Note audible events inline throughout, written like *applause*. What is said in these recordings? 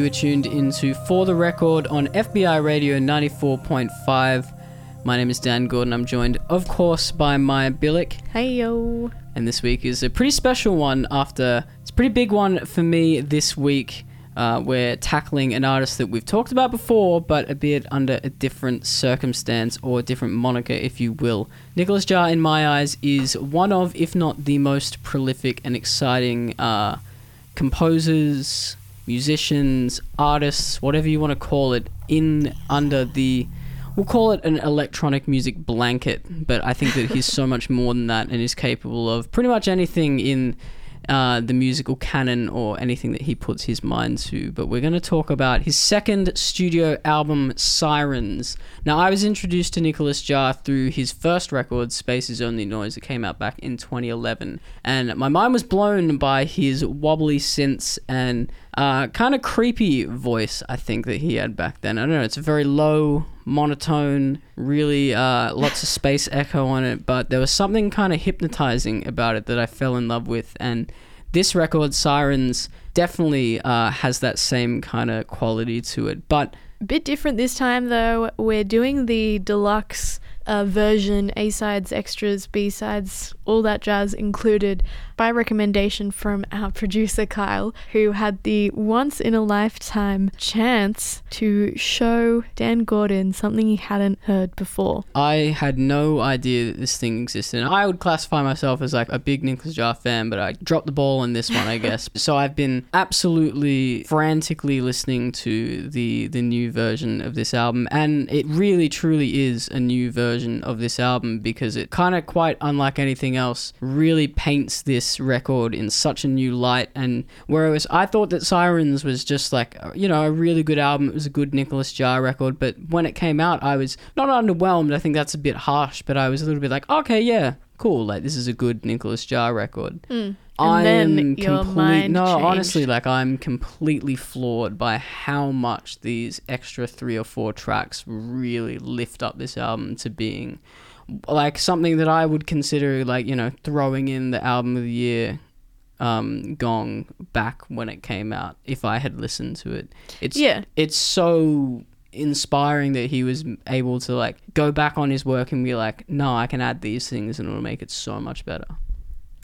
You are tuned into For the Record on FBI Radio 94.5. My name is Dan Gordon. I'm joined, of course, by Maia Bilyk. Hey yo. And this week is a pretty special one after it's a pretty big one for me this week. Uh, we're tackling an artist that we've talked about before, but a bit under a different circumstance or a different moniker, if you will. Nicolas Jaar, in my eyes, is one of, if not the most prolific and exciting uh, composers, musicians, artists, whatever you want to call it, in under the we'll call it an electronic music blanket, but I think that he's so much more than that and is capable of pretty much anything in uh, the musical canon or anything that he puts his mind to. But we're going to talk about his second studio album, Sirens. Now, I was introduced to Nicolas Jaar through his first record, Space is Only Noise, that came out back in 2011. And my mind was blown by his wobbly synths and uh, kind of creepy voice, I think, that he had back then. I don't know, it's a very low, monotone, really uh, lots of space echo on it, but there was something kind of hypnotizing about it that I fell in love with. And this record, Sirens, definitely uh, has that same kind of quality to it. But Bit different this time though. We're doing the deluxe uh, version, A sides, extras, B sides, all that jazz included by recommendation from our *laughs* producer Kyle, who had the once in a lifetime chance to show Dan Gordon something he hadn't heard before. I had no idea that this thing existed. I would classify myself as like a big Nicolas Jaar fan, but I dropped the ball on this one, I *laughs* guess. so I've been absolutely frantically listening to the the new version of this album, and it really truly is a new version of this album because it kind of quite unlike anything else really paints this record in such a new light. And whereas I thought that Sirens was just like uh, you know a really good album, it was a good Nicolas Jaar record, but when it came out, I was not underwhelmed. I think that's a bit harsh, but I was a little bit like, okay, yeah, cool. Like this is a good Nicolas Jaar record. Hmm. And I then am your complete- No, changed. honestly, like I'm completely floored by how much these extra three or four tracks really lift up this album to being like something that I would consider like you know throwing in the album of the year um, gong back when it came out if I had listened to it. It's Yeah. it's so inspiring that he was able to like go back on his work and be like, no, I can add these things and it'll make it so much better.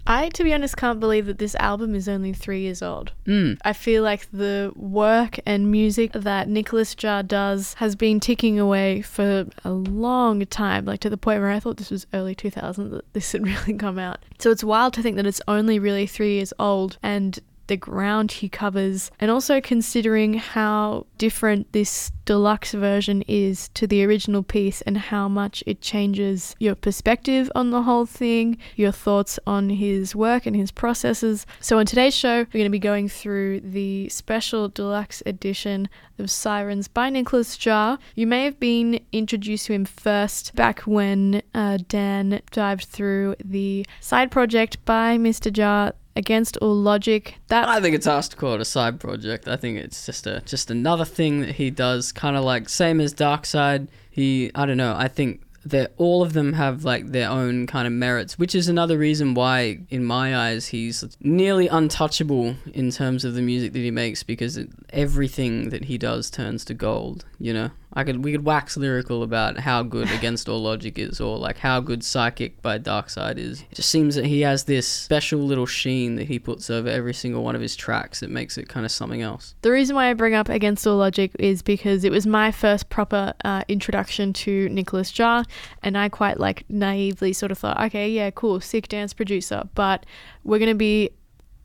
I, to be honest, can't believe that this album is only three years old. Mm. I feel like the work and music that Nicolas Jaar does has been ticking away for a long time, like to the point where I thought this was early 2000s that this had *laughs* really come out. So it's wild to think that it's only really three years old and the ground he covers, and also considering how different this deluxe version is to the original piece and how much it changes your perspective on the whole thing, your thoughts on his work and his processes. So, on today's show, we're going to be going through the special deluxe edition of Sirens by Nicolas Jaar. You may have been introduced to him first back when uh, Dan dived through the side project by Mr. Jaar. Against all logic, that I think it's call it a side project. I think it's just a just another thing that he does, kind of like same as Darkside. He, I don't know. I think that all of them have like their own kind of merits, which is another reason why, in my eyes, he's nearly untouchable in terms of the music that he makes because it, everything that he does turns to gold. You know, I could we could wax lyrical about how good Against All Logic is, or like how good Psychic by Darkside is. It just seems that he has this special little sheen that he puts over every single one of his tracks that makes it kind of something else. The reason why I bring up Against All Logic is because it was my first proper uh, introduction to Nicolas Jaar, and I quite like naively sort of thought, okay, yeah, cool, sick dance producer, but we're going to be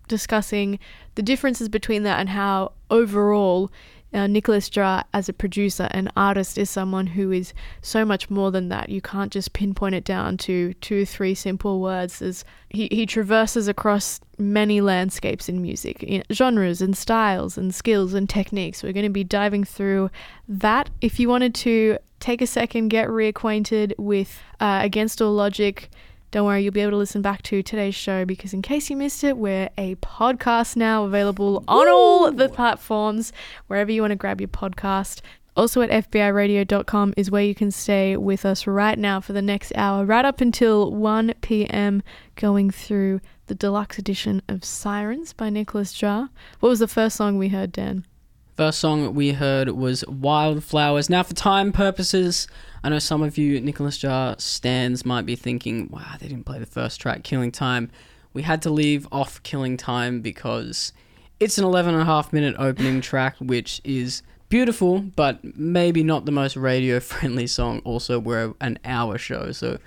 discussing the differences between that and how overall uh, Nicolas Jaar as a producer and artist is someone who is so much more than that. You can't just pinpoint it down to two, three simple words. There's, he, he traverses across many landscapes in music, in genres and styles and skills and techniques. We're going to be diving through that. If you wanted to take a second, get reacquainted with uh, Against All Logic, don't worry, you'll be able to listen back to today's show because, in case you missed it, we're a podcast now available on all the platforms, wherever you want to grab your podcast. Also at FBIRadio.com is where you can stay with us right now for the next hour, right up until 1 p.m., going through the deluxe edition of Sirens by Nicolas Jaar. What was the first song we heard, Dan? First song we heard was Wildflowers. Now, for time purposes, I know some of you Nicolas Jaar stands might be thinking, wow, they didn't play the first track, Killing Time. We had to leave off Killing Time because it's an 11 and a half minute opening *sighs* track, which is beautiful, but maybe not the most radio friendly song. Also, we're an hour show, so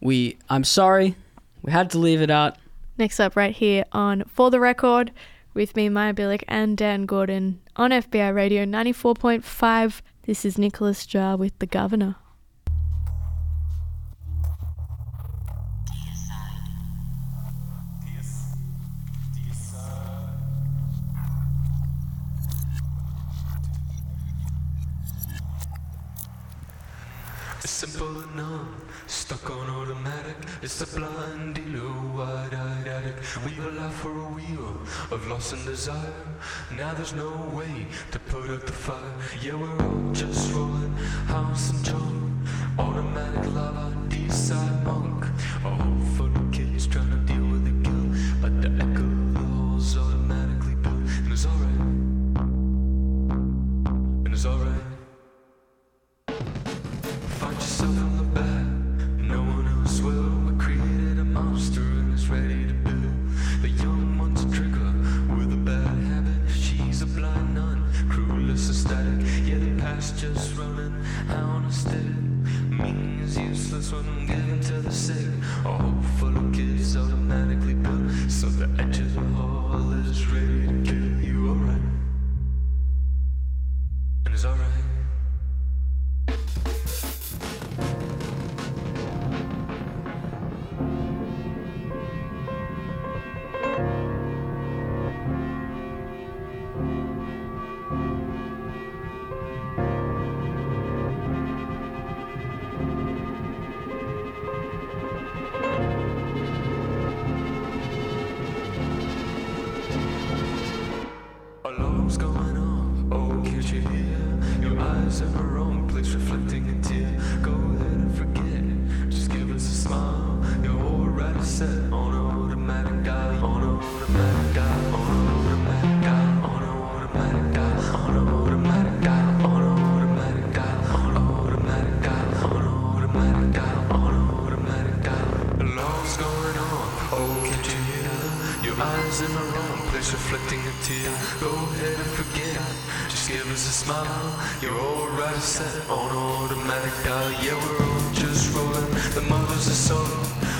we, I'm sorry, we had to leave it out. Next up, right here on For the Record, with me, Maia Bilyk, and Dan Gordon on FBI Radio 94.5. This is Nicolas Jaar with The Governor. Simple enough, stuck on automatic. It's a blind dealer, wide-eyed addict. We life for a wheel of loss and desire. Now there's no way to put out the fire. Yeah, we're all just rolling house and junk. Automatic lava, D-side monk. A just running out instead. Meaning is useless when given to the sick. A whole full of kids automatically built. So the edge of the hall is ready that you're here. Your eyes in the wrong place reflecting a tear. Go ahead and forget. Just give us a smile. You're already set on an automatic dial. On an automatic dial. On an automatic dial. On an automatic dial. On an automatic dial. eyes in the wrong place reflecting a tear. Go ahead and forget. Give us a smile. You're already set on automatic dial. Yeah, we're all just rolling. The mother's a son.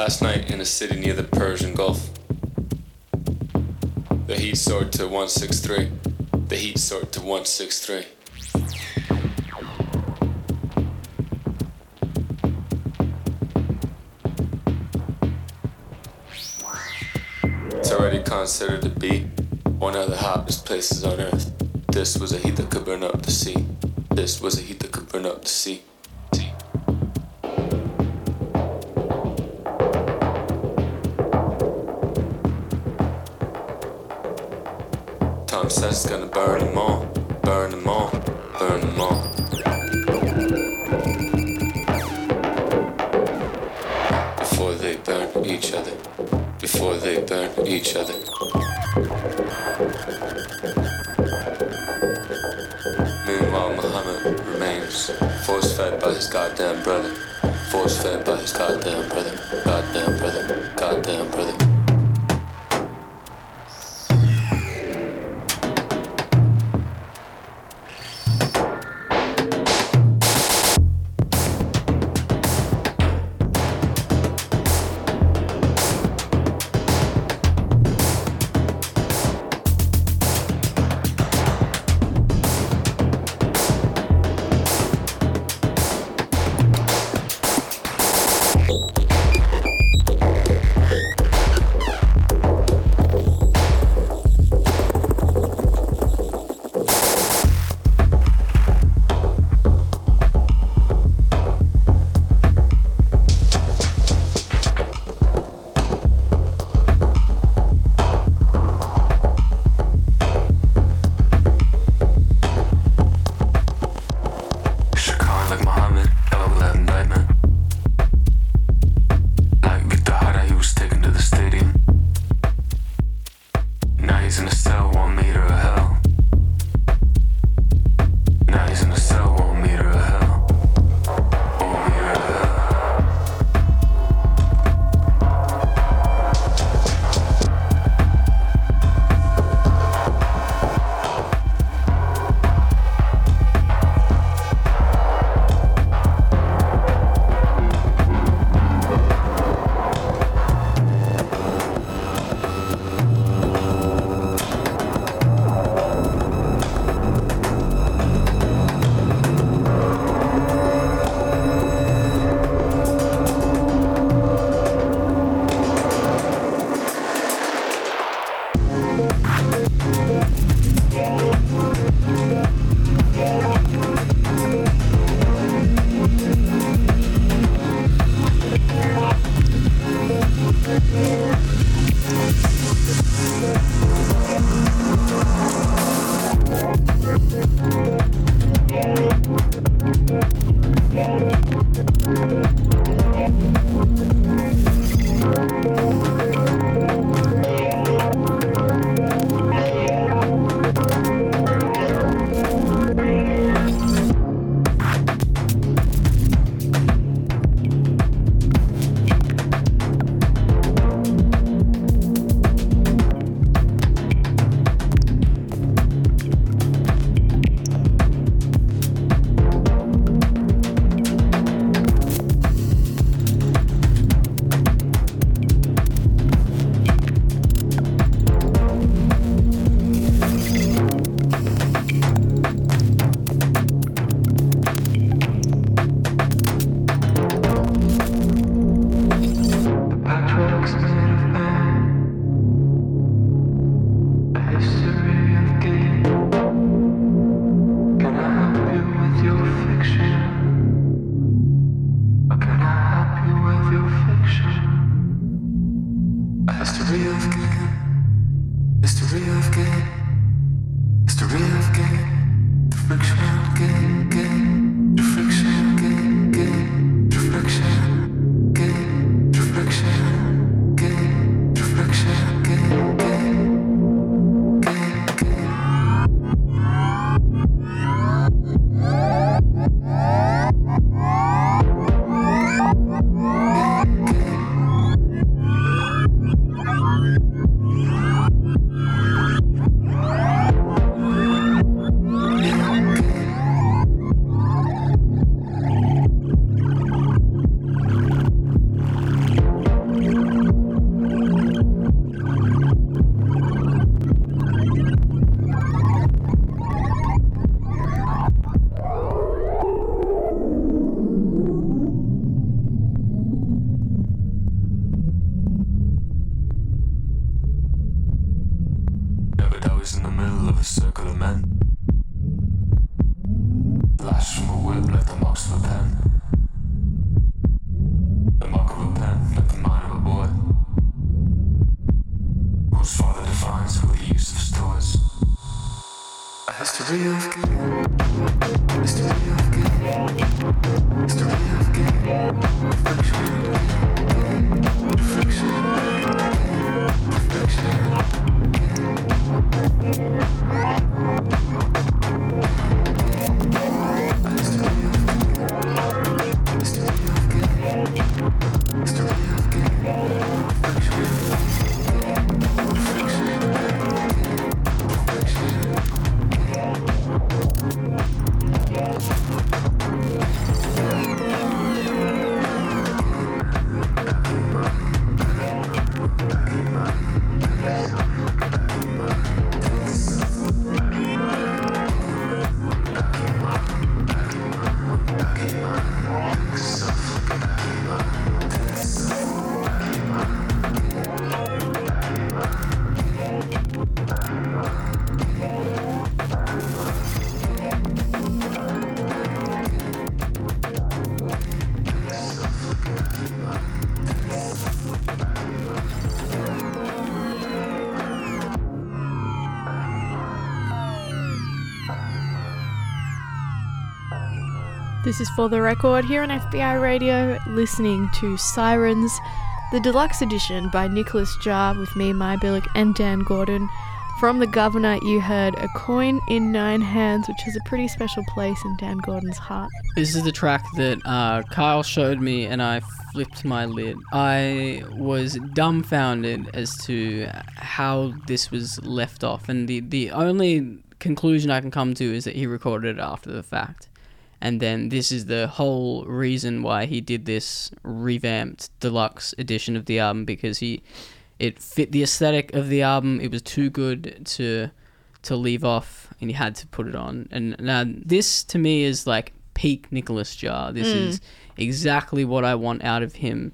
Last night in a city near the Persian Gulf. The heat soared to 163. The heat soared to 163. It's already considered to be one of the hottest places on earth. This was a heat that could burn up the sea. This was a heat that could burn up the sea. Tom says it's gonna burn them all, burn them all, burn them all. Before they burn each other, before they burn each other. Meanwhile, Muhammad remains force fed by his goddamn brother, force fed by his goddamn brother, goddamn brother, goddamn brother. This is for the record here on FBI Radio, listening to Sirens, the deluxe edition by Nicolas Jaar with me, Maia Bilyk, and Dan Gordon. From the Governor, you heard A Coin in Nine Hands, which has a pretty special place in Dan Gordon's heart. This is the track that uh, Kyle showed me, and I flipped my lid. I was dumbfounded as to how this was left off, and the, the only conclusion I can come to is that he recorded it after the fact. And then this is the whole reason why he did this revamped deluxe edition of the album because he it fit the aesthetic of the album. It was too good to to leave off, and he had to put it on. And now this to me is like peak Nicolas Jaar. This hmm. is exactly what I want out of him.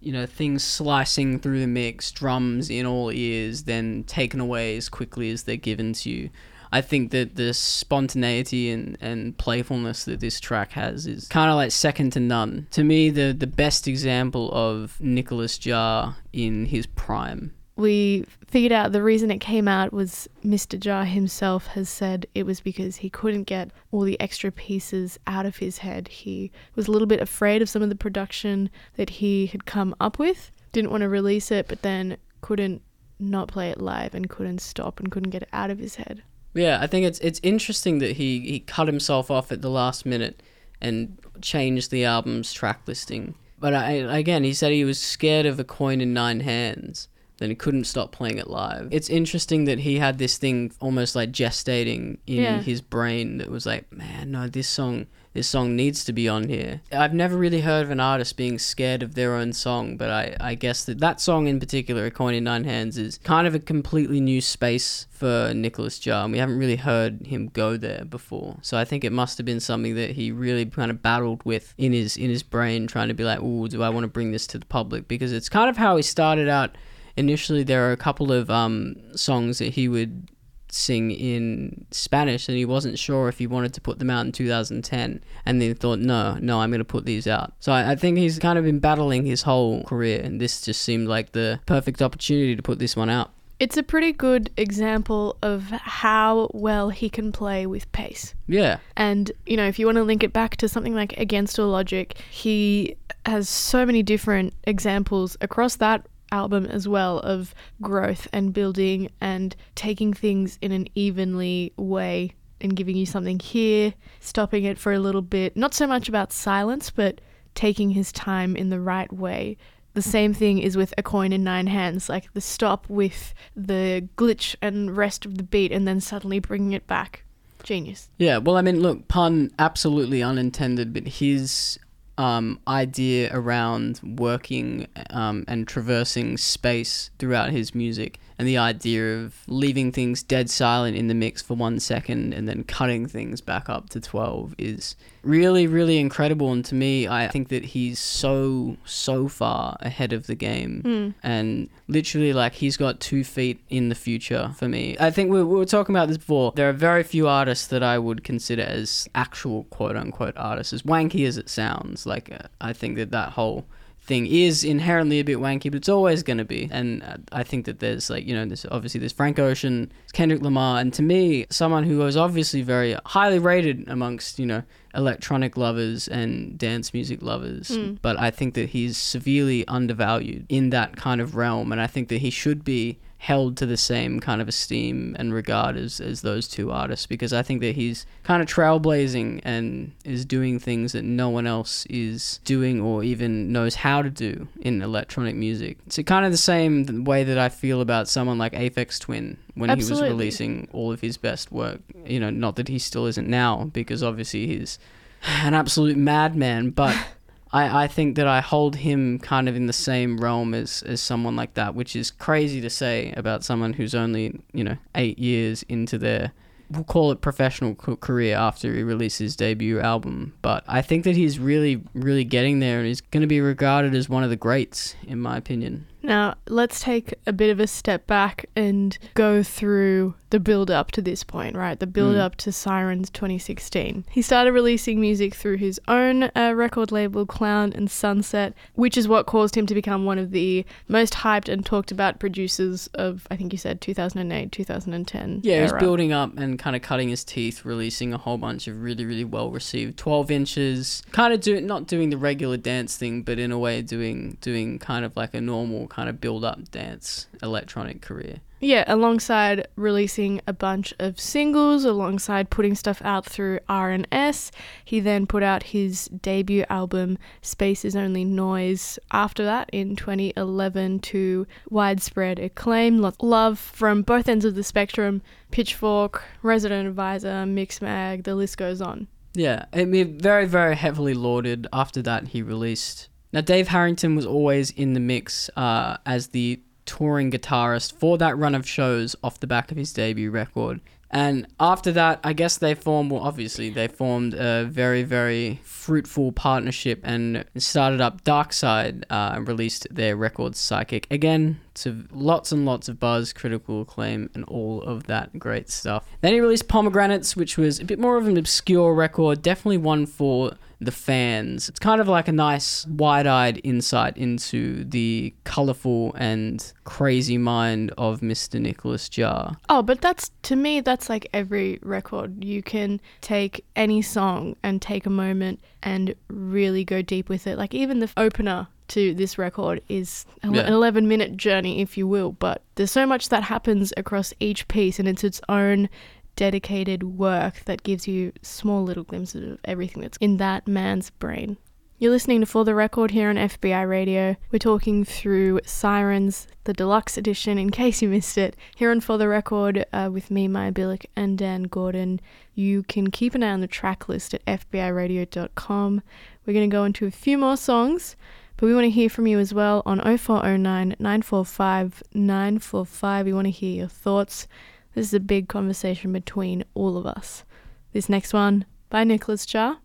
You know, things slicing through the mix, drums in all ears, then taken away as quickly as they're given to you. I think that the spontaneity and, and playfulness that this track has is kind of like second to none. To me, the, the best example of Nicolas Jaar in his prime. We figured out the reason it came out was Mr. Jaar himself has said it was because he couldn't get all the extra pieces out of his head. He was a little bit afraid of some of the production that he had come up with, didn't want to release it, but then couldn't not play it live and couldn't stop and couldn't get it out of his head. Yeah, I think it's it's interesting that he, he cut himself off at the last minute and changed the album's track listing. But I, again, he said he was scared of a coin in nine hands. Then he couldn't stop playing it live. It's interesting that he had this thing almost like gestating in Yeah. his brain that was like, man, no, this song, this song needs to be on here. I've never really heard of an artist being scared of their own song, but I, I guess that that song in particular, A Coin in Nine Hands, is kind of a completely new space for Nicolas Jaar, and we haven't really heard him go there before. So I think it must have been something that he really kind of battled with in his in his brain, trying to be like, "Oh, do I want to bring this to the public?" Because it's kind of how he started out. Initially, there are a couple of um, songs that he would sing in Spanish, and he wasn't sure if he wanted to put them out in 2010. And then thought, no, no, I'm going to put these out. So I, I think he's kind of been battling his whole career, and this just seemed like the perfect opportunity to put this one out. It's a pretty good example of how well he can play with pace. Yeah, And, you know, if you want to link it back to something like Against All Logic, he has so many different examples across that album as well of growth and building and taking things in an evenly way and giving you something here, stopping it for a little bit. Not so much about silence, but taking his time in the right way. The same thing is with a coin in nine hands, like the stop with the glitch and rest of the beat and then suddenly bringing it back. Genius. Yeah, well, I mean, look, pun absolutely unintended, but his um, idea around working um, and traversing space throughout his music, and the idea of leaving things dead silent in the mix for one second and then cutting things back up to 12 is really, really incredible. And to me, I think that he's so, so far ahead of the game. And literally, like, he's got two feet in the future for me. I think we, we were talking about this before. There are very few artists that I would consider as actual quote unquote artists, as wanky as it sounds. Like, uh, I think that that whole thing is inherently a bit wanky, but it's always going to be. And uh, I think that there's like, you know, there's obviously there's Frank Ocean, Kendrick Lamar, and to me, someone who was obviously very highly rated amongst, you know, electronic lovers and dance music lovers. But I think that he's severely undervalued in that kind of realm. And I think that he should be held to the same kind of esteem and regard as, as those two artists because I think that he's kind of trailblazing and is doing things that no one else is doing or even knows how to do in electronic music. It's kind of the same way that I feel about someone like Aphex Twin when he was releasing all of his best work. You know, not that he still isn't now because obviously he's an absolute madman, but *laughs* I, I think that I hold him kind of in the same realm as, as someone like that, which is crazy to say about someone who's only, you know, eight years into their, we'll call it professional career after he released his debut album. But I think that he's really, really getting there and he's going to be regarded as one of the greats, in my opinion. Now, let's take a bit of a step back and go through the build up to this point, right? The build up to Sirens 2016. He started releasing music through his own uh, record label, Clown and Sunset, which is what caused him to become one of the most hyped and talked about producers of, I think you said 2008, 2010. Yeah, he was building up and kind of cutting his teeth, releasing a whole bunch of really, really well received 12 inches. Kind of do not doing the regular dance thing, but in a way doing doing kind of like a normal kind of build up dance electronic career. Yeah, alongside releasing a bunch of singles, alongside putting stuff out through R&S, he then put out his debut album Space Is Only Noise. After that, in 2011, to widespread acclaim, love from both ends of the spectrum: Pitchfork, Resident Advisor, Mixmag, the list goes on. Yeah, I mean, very, very heavily lauded. After that, he released. Now, Dave Harrington was always in the mix uh, as the touring guitarist for that run of shows off the back of his debut record. And after that, I guess they formed, well, obviously, they formed a very, very fruitful partnership and started up Darkside uh, and released their record Psychic. Again, to lots and lots of buzz, critical acclaim, and all of that great stuff. Then he released Pomegranates, which was a bit more of an obscure record, definitely one for the fans. It's kind of like a nice wide eyed insight into the colourful and crazy mind of Mr. Nicolas Jaar. Oh, but that's to me that's like every record. You can take any song and take a moment and really go deep with it. Like even the opener to this record is an Yeah. 11 minute journey if you will, but there's so much that happens across each piece and it's its own dedicated work that gives you small little glimpses of everything that's in that man's brain. You're listening to For the Record here on FBI Radio. We're talking through Sirens, the deluxe edition, in *laughs* case you missed it. Here on For the Record uh, with me, Maia Bilyk, and Dan Gordon. You can keep an eye on the track list at FBIRadio.com. We're going to go into a few more songs, but we want to hear from you as well on 0409 945 945. We want to hear your thoughts. This is a big conversation between all of us. This next one by Nicolas Jaar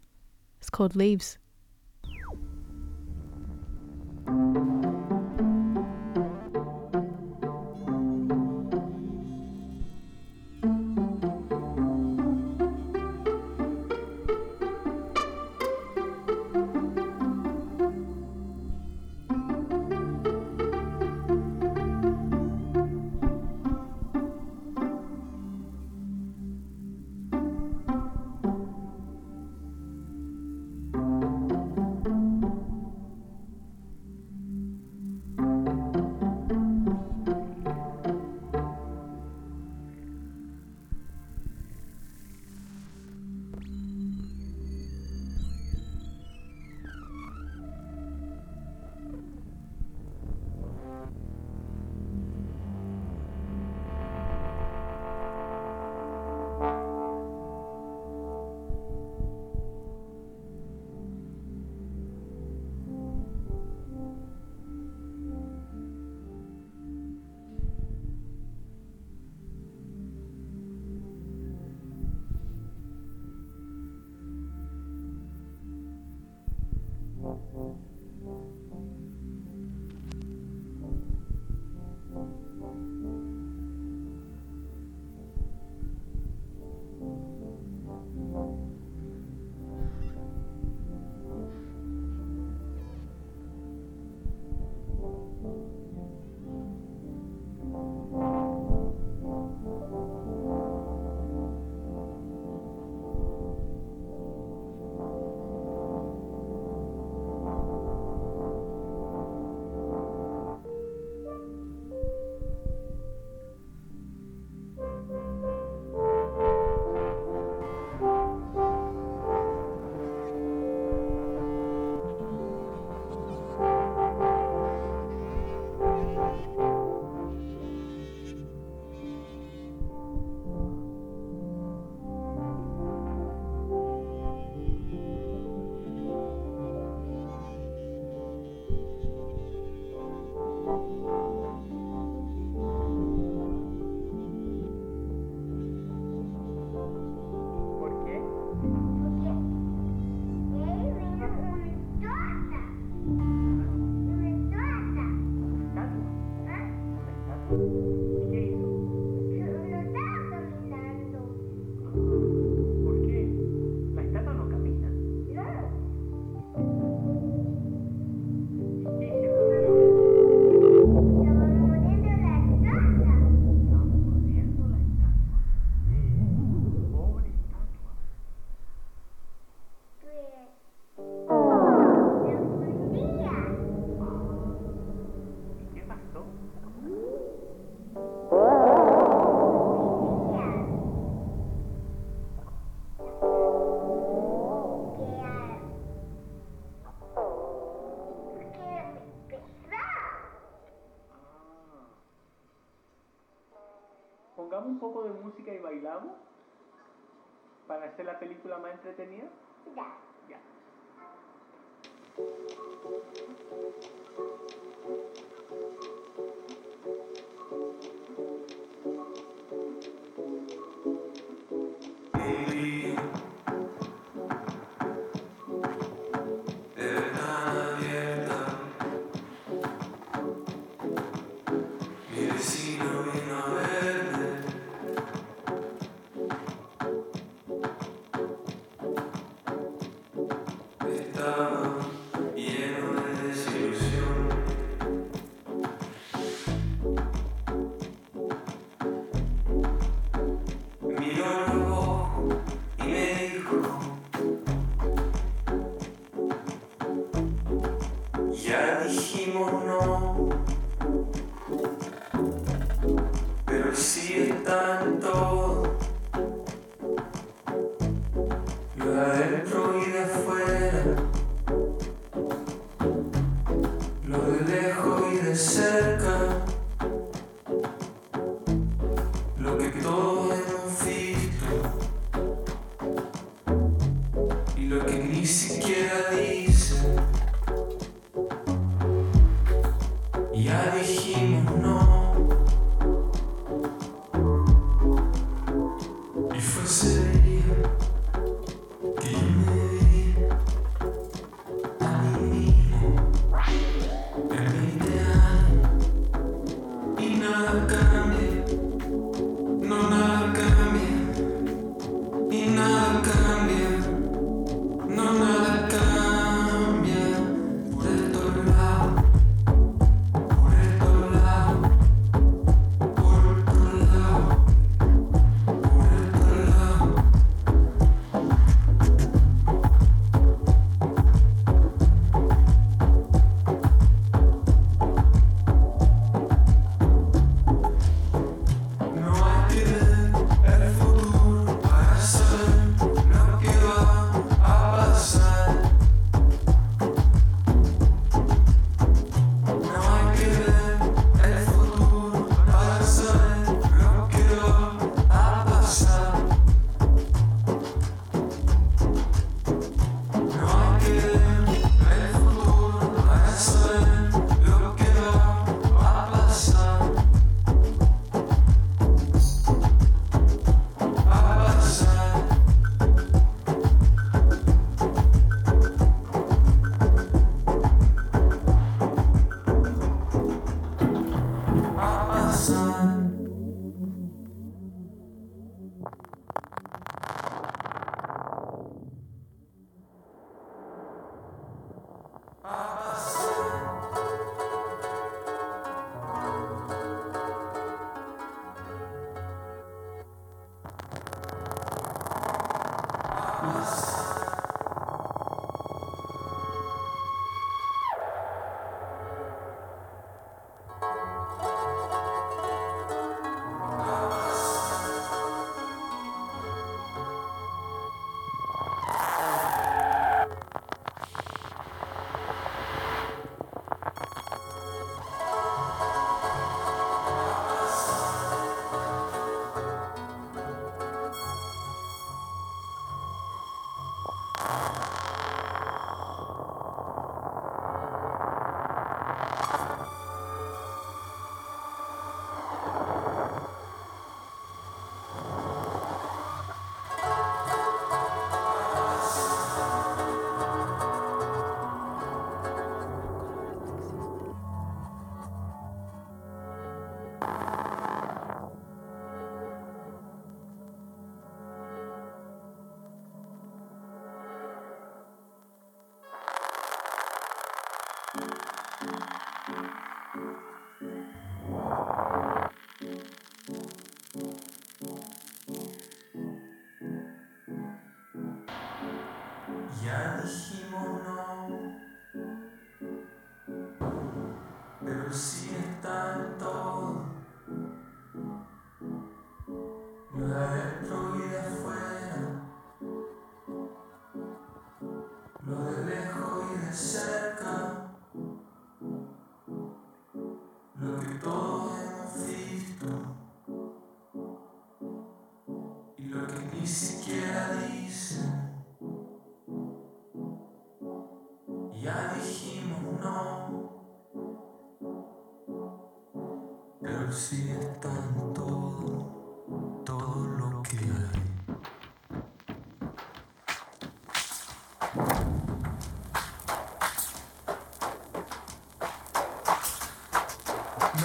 is called. Leaves un poco de música y bailamos? ¿Para hacer la película más entretenida? Ya. Ya.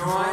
No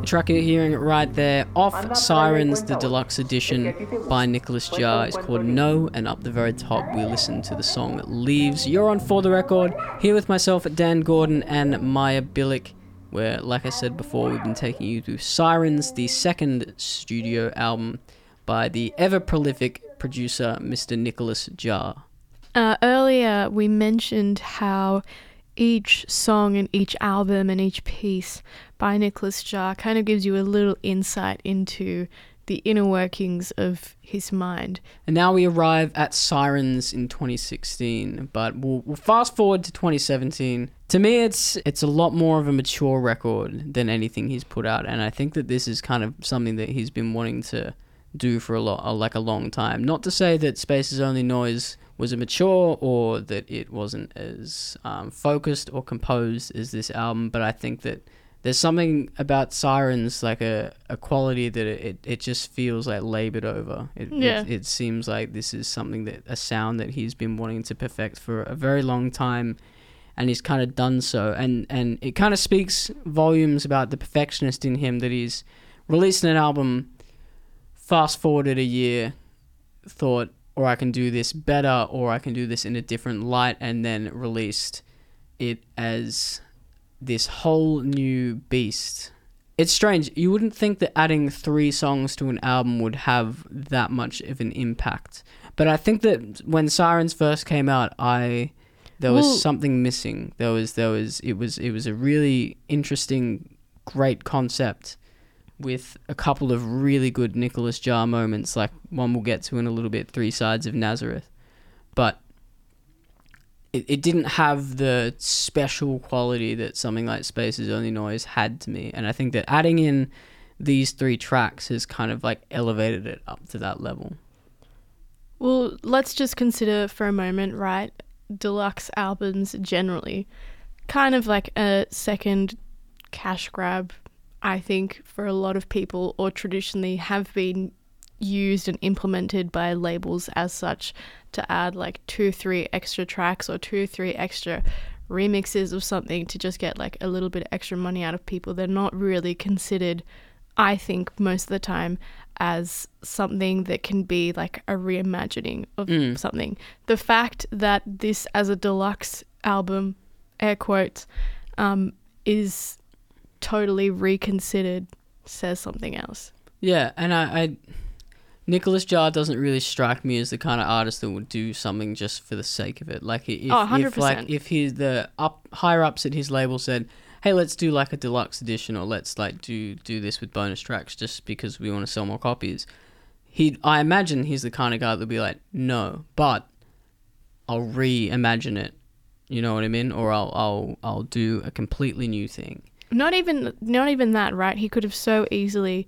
The track you're hearing right there off Sirens, the deluxe edition by Nicolas Jaar, is called No, and up the very top we listen to the song Leaves. You're on For the Record, here with myself, Dan Gordon, and Maia Bilyk, where, like I said before, we've been taking you through Sirens, the second studio album by the ever prolific producer Mr. Nicolas Jaar. Uh, earlier, we mentioned how each song and each album and each piece by Nicolas Jaar kind of gives you a little insight into the inner workings of his mind. And now we arrive at Sirens in 2016, but we'll, we'll fast forward to 2017. To me, it's it's a lot more of a mature record than anything he's put out, and I think that this is kind of something that he's been wanting to do for a lot, like a long time. Not to say that Space is Only Noise was immature or that it wasn't as um, focused or composed as this album, but I think that there's something about Sirens, like a, a quality that it, it, it just feels like labored over. It, Yeah. it, it seems like this is something that, a sound that he's been wanting to perfect for a very long time and he's kind of done so. And, and it kind of speaks volumes about the perfectionist in him that he's released an album, fast forwarded a year, thought, or I can do this better, or I can do this in a different light, and then released it as this whole new beast. It's strange. You wouldn't think that adding three songs to an album would have that much of an impact. But I think that when Sirens first came out, I there was Well- something missing. There was there was it was it was a really interesting, great concept with a couple of really good Nicolas Jaar moments, like one we'll get to in a little bit, Three Sides of Nazareth. But it, it didn't have the special quality that something like Space's Only Noise had to me. And I think that adding in these three tracks has kind of like elevated it up to that level. Well, let's just consider for a moment, right? Deluxe albums generally, kind of like a second cash grab, I think, for a lot of people, or traditionally have been used and implemented by labels as such to add like two, three extra tracks or two, three extra remixes of something to just get like a little bit extra money out of people. They're not really considered, I think, most of the time as something that can be like a reimagining of Mm. something. The fact that this, as a deluxe album, air quotes, um, is totally reconsidered says something else. Yeah, and I, I Nicolas Jaar doesn't really strike me as the kind of artist that would do something just for the sake of it. Like if, Oh, if like 100%. if he the up higher ups at his label said, "Hey, let's do like a deluxe edition or let's like do do this with bonus tracks just because we want to sell more copies." he I imagine he's the kind of guy that'd be like, no, but I'll reimagine it. You know what I mean? Or I'll I'll I'll do a completely new thing. Not even not even that, right? He could have so easily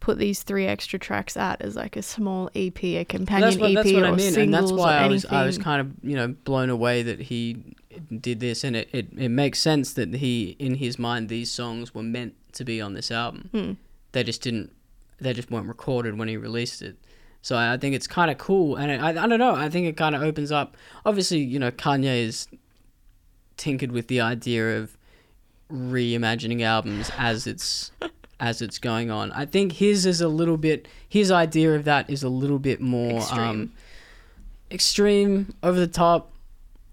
put these three extra tracks out as like a small EP, a companion what, EP that's what or I mean, singles and that's why or I was I was kind of you know blown away that he did this, and it, it, it makes sense that he in his mind these songs were meant to be on this album. Hmm. They just didn't, they just weren't recorded when he released it. So I, I think it's kind of cool, and I, I don't know. I think it kind of opens up. Obviously, you know, Kanye is tinkered with the idea of reimagining albums as it's as it's going on. I think his is a little bit his idea of that is a little bit more Extreme. um extreme, over the top,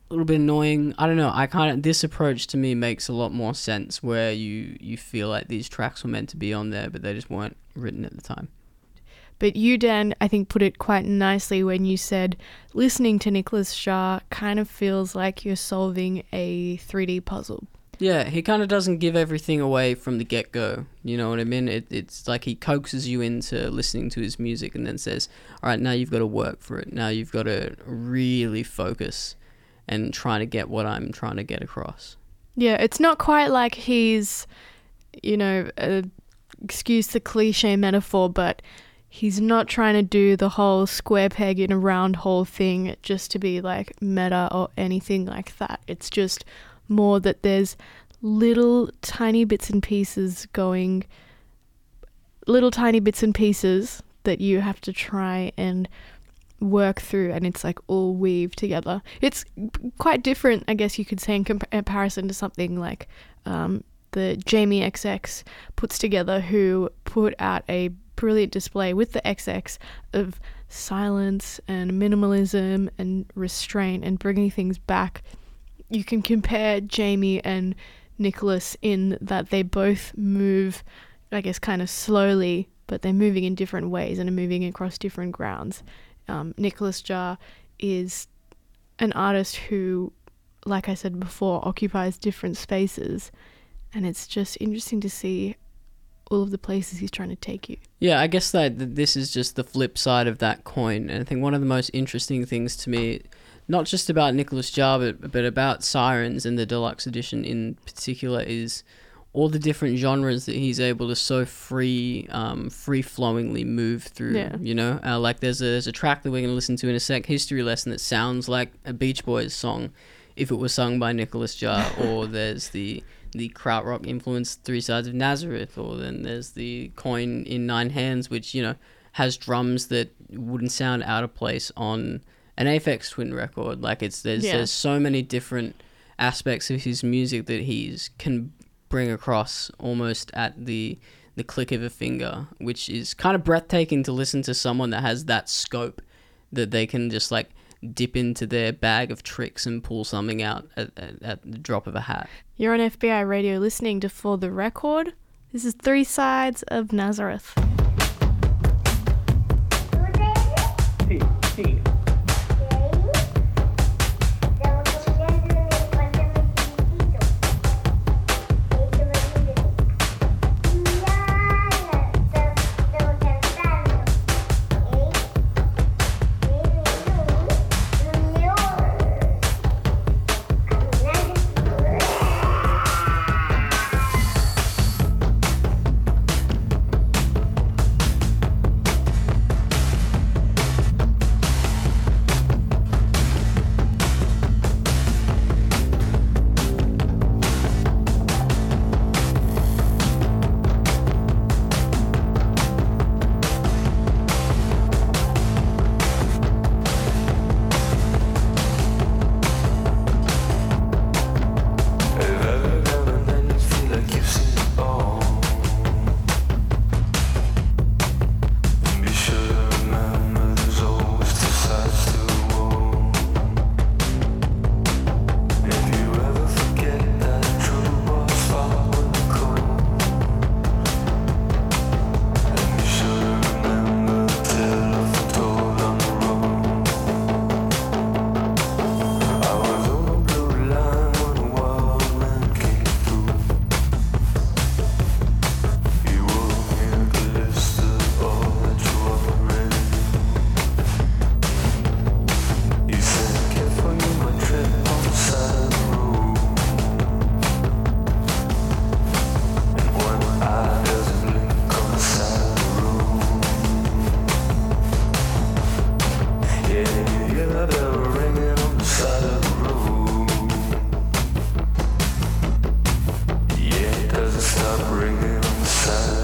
a little bit annoying. I don't know. I kind of this approach to me makes a lot more sense where you you feel like these tracks were meant to be on there but they just weren't written at the time. But you, Dan, I think put it quite nicely when you said listening to Nicolas Jaar kind of feels like you're solving a 3D puzzle. Yeah, he kind of doesn't give everything away from the get go. You know what I mean? It, it's like he coaxes you into listening to his music and then says, all right, now you've got to work for it. Now you've got to really focus and try to get what I'm trying to get across. Yeah, it's not quite like he's, you know, excuse the cliche metaphor, but he's not trying to do the whole square peg in a round hole thing just to be like meta or anything like that. It's just more that there's little tiny bits and pieces going, little tiny bits and pieces that you have to try and work through and it's like all weave together. It's quite different, I guess you could say, in compa- comparison to something like um, the Jamie XX puts together, who put out a brilliant display with the XX of silence and minimalism and restraint and bringing things back. You can compare Jamie and Nicolas in that they both move, I guess, kind of slowly, but they're moving in different ways and are moving across different grounds. Um, Nicolas Jaar is an artist who, like I said before, occupies different spaces, and it's just interesting to see all of the places he's trying to take you. Yeah, I guess that this is just the flip side of that coin. And I think one of the most interesting things to me, not just about Nicolas Jaar, but, but about Sirens and the deluxe edition in particular, is all the different genres that he's able to so free, um, free flowingly move through. Yeah. You know, uh, like there's a there's a track that we're gonna listen to in a sec, History Lesson, that sounds like a Beach Boys song, if it was sung by Nicolas Jaar. *laughs* or there's the the krautrock influenced Three Sides of Nazareth, or then there's the coin in Nine Hands, which you know has drums that wouldn't sound out of place on an Aphex Twin record. Like it's there's Yeah. there's so many different aspects of his music that he's can bring across almost at the the click of a finger, which is kind of breathtaking to listen to someone that has that scope that they can just like dip into their bag of tricks and pull something out at, at, at the drop of a hat. You're on FBI radio listening to For the Record. This is Three Sides of Nazareth. Sí, sí. stop ringing on the side.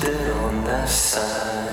Dead on the side.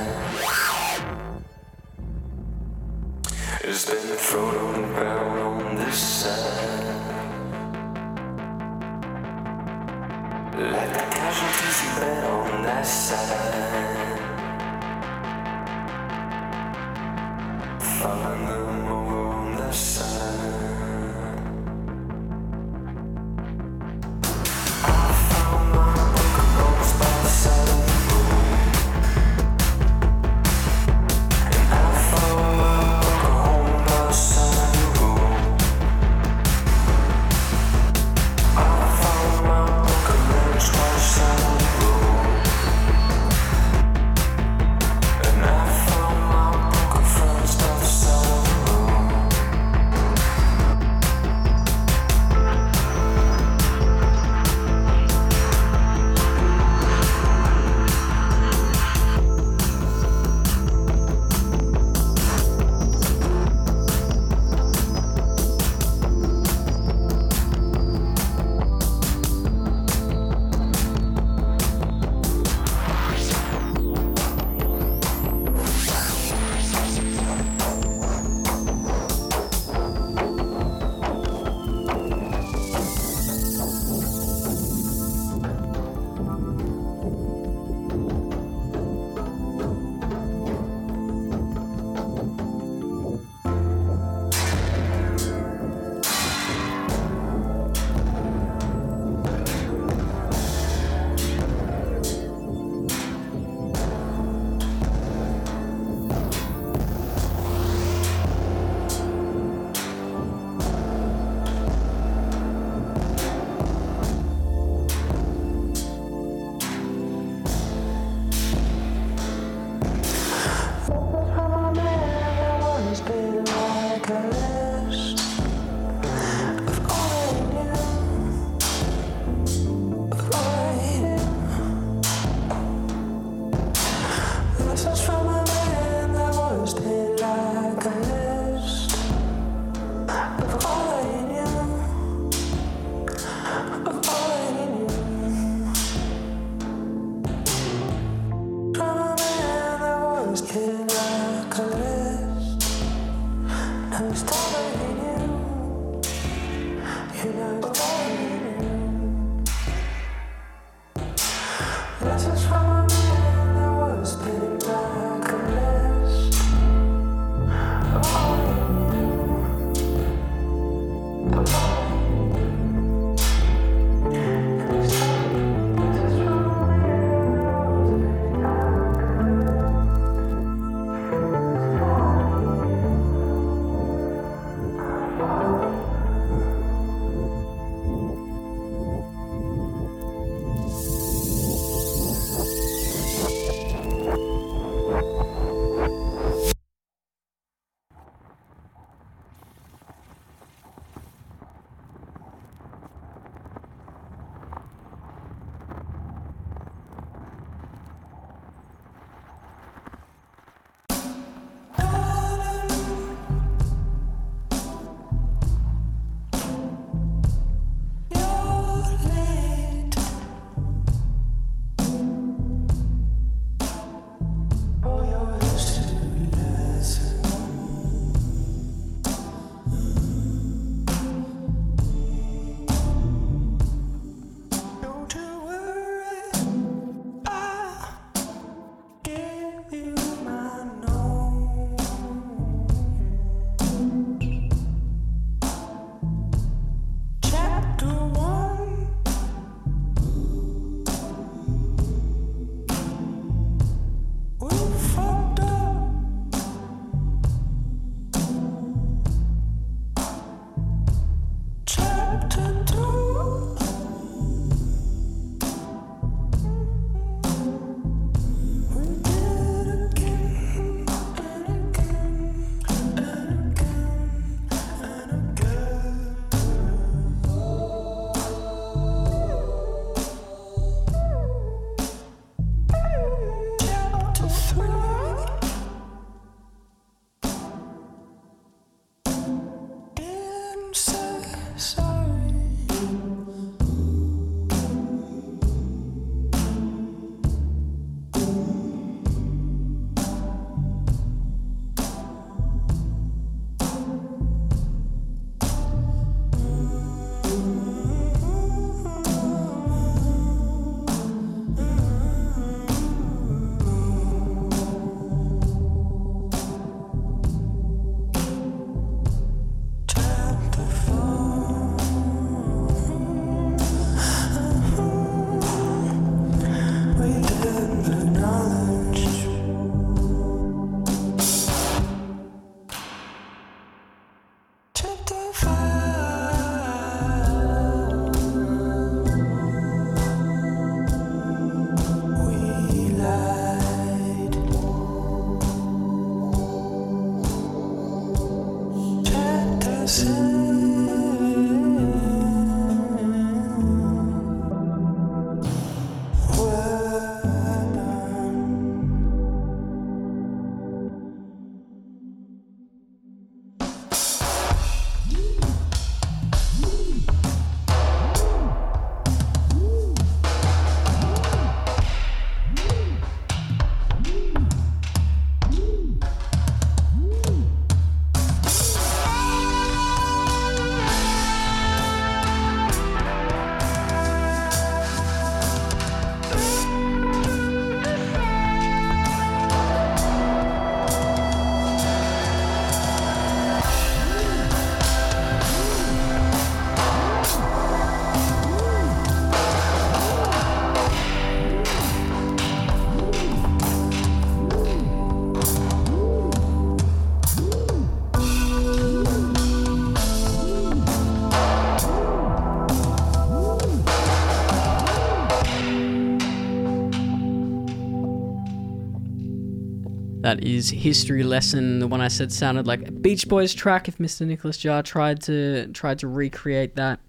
That is History Lesson, the one I said sounded like a Beach Boys track if Mr. Nicolas Jaar tried to tried to recreate that.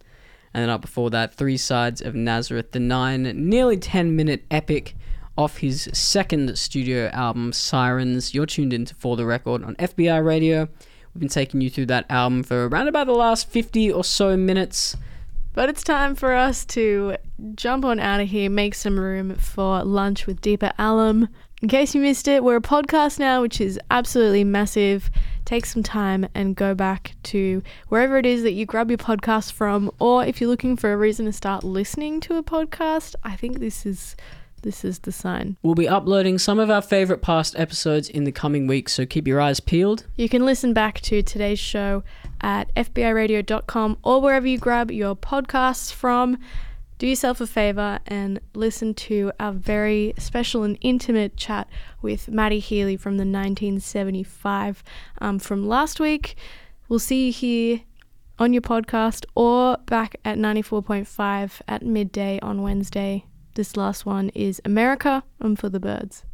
And then up before that, Three Sides of Nazareth, the nine, nearly 10 minute epic off his second studio album, Sirens. You're tuned into For the Record on FBI Radio. We've been taking you through that album for around about the last 50 or so minutes. But it's time for us to jump on out of here, make some room for lunch with Deepa Alum. In case you missed it, we're a podcast now, which is absolutely massive. Take some time and go back to wherever it is that you grab your podcast from, or if you're looking for a reason to start listening to a podcast, I think this is this is the sign. We'll be uploading some of our favorite past episodes in the coming weeks, so keep your eyes peeled. You can listen back to today's show at fbiradio.com or wherever you grab your podcasts from. Do yourself a favor and listen to our very special and intimate chat with Matty Healy from the 1975 um, from last week. We'll see you here on your podcast or back at 94.5 at midday on Wednesday. This last one is America I'm for the Birds.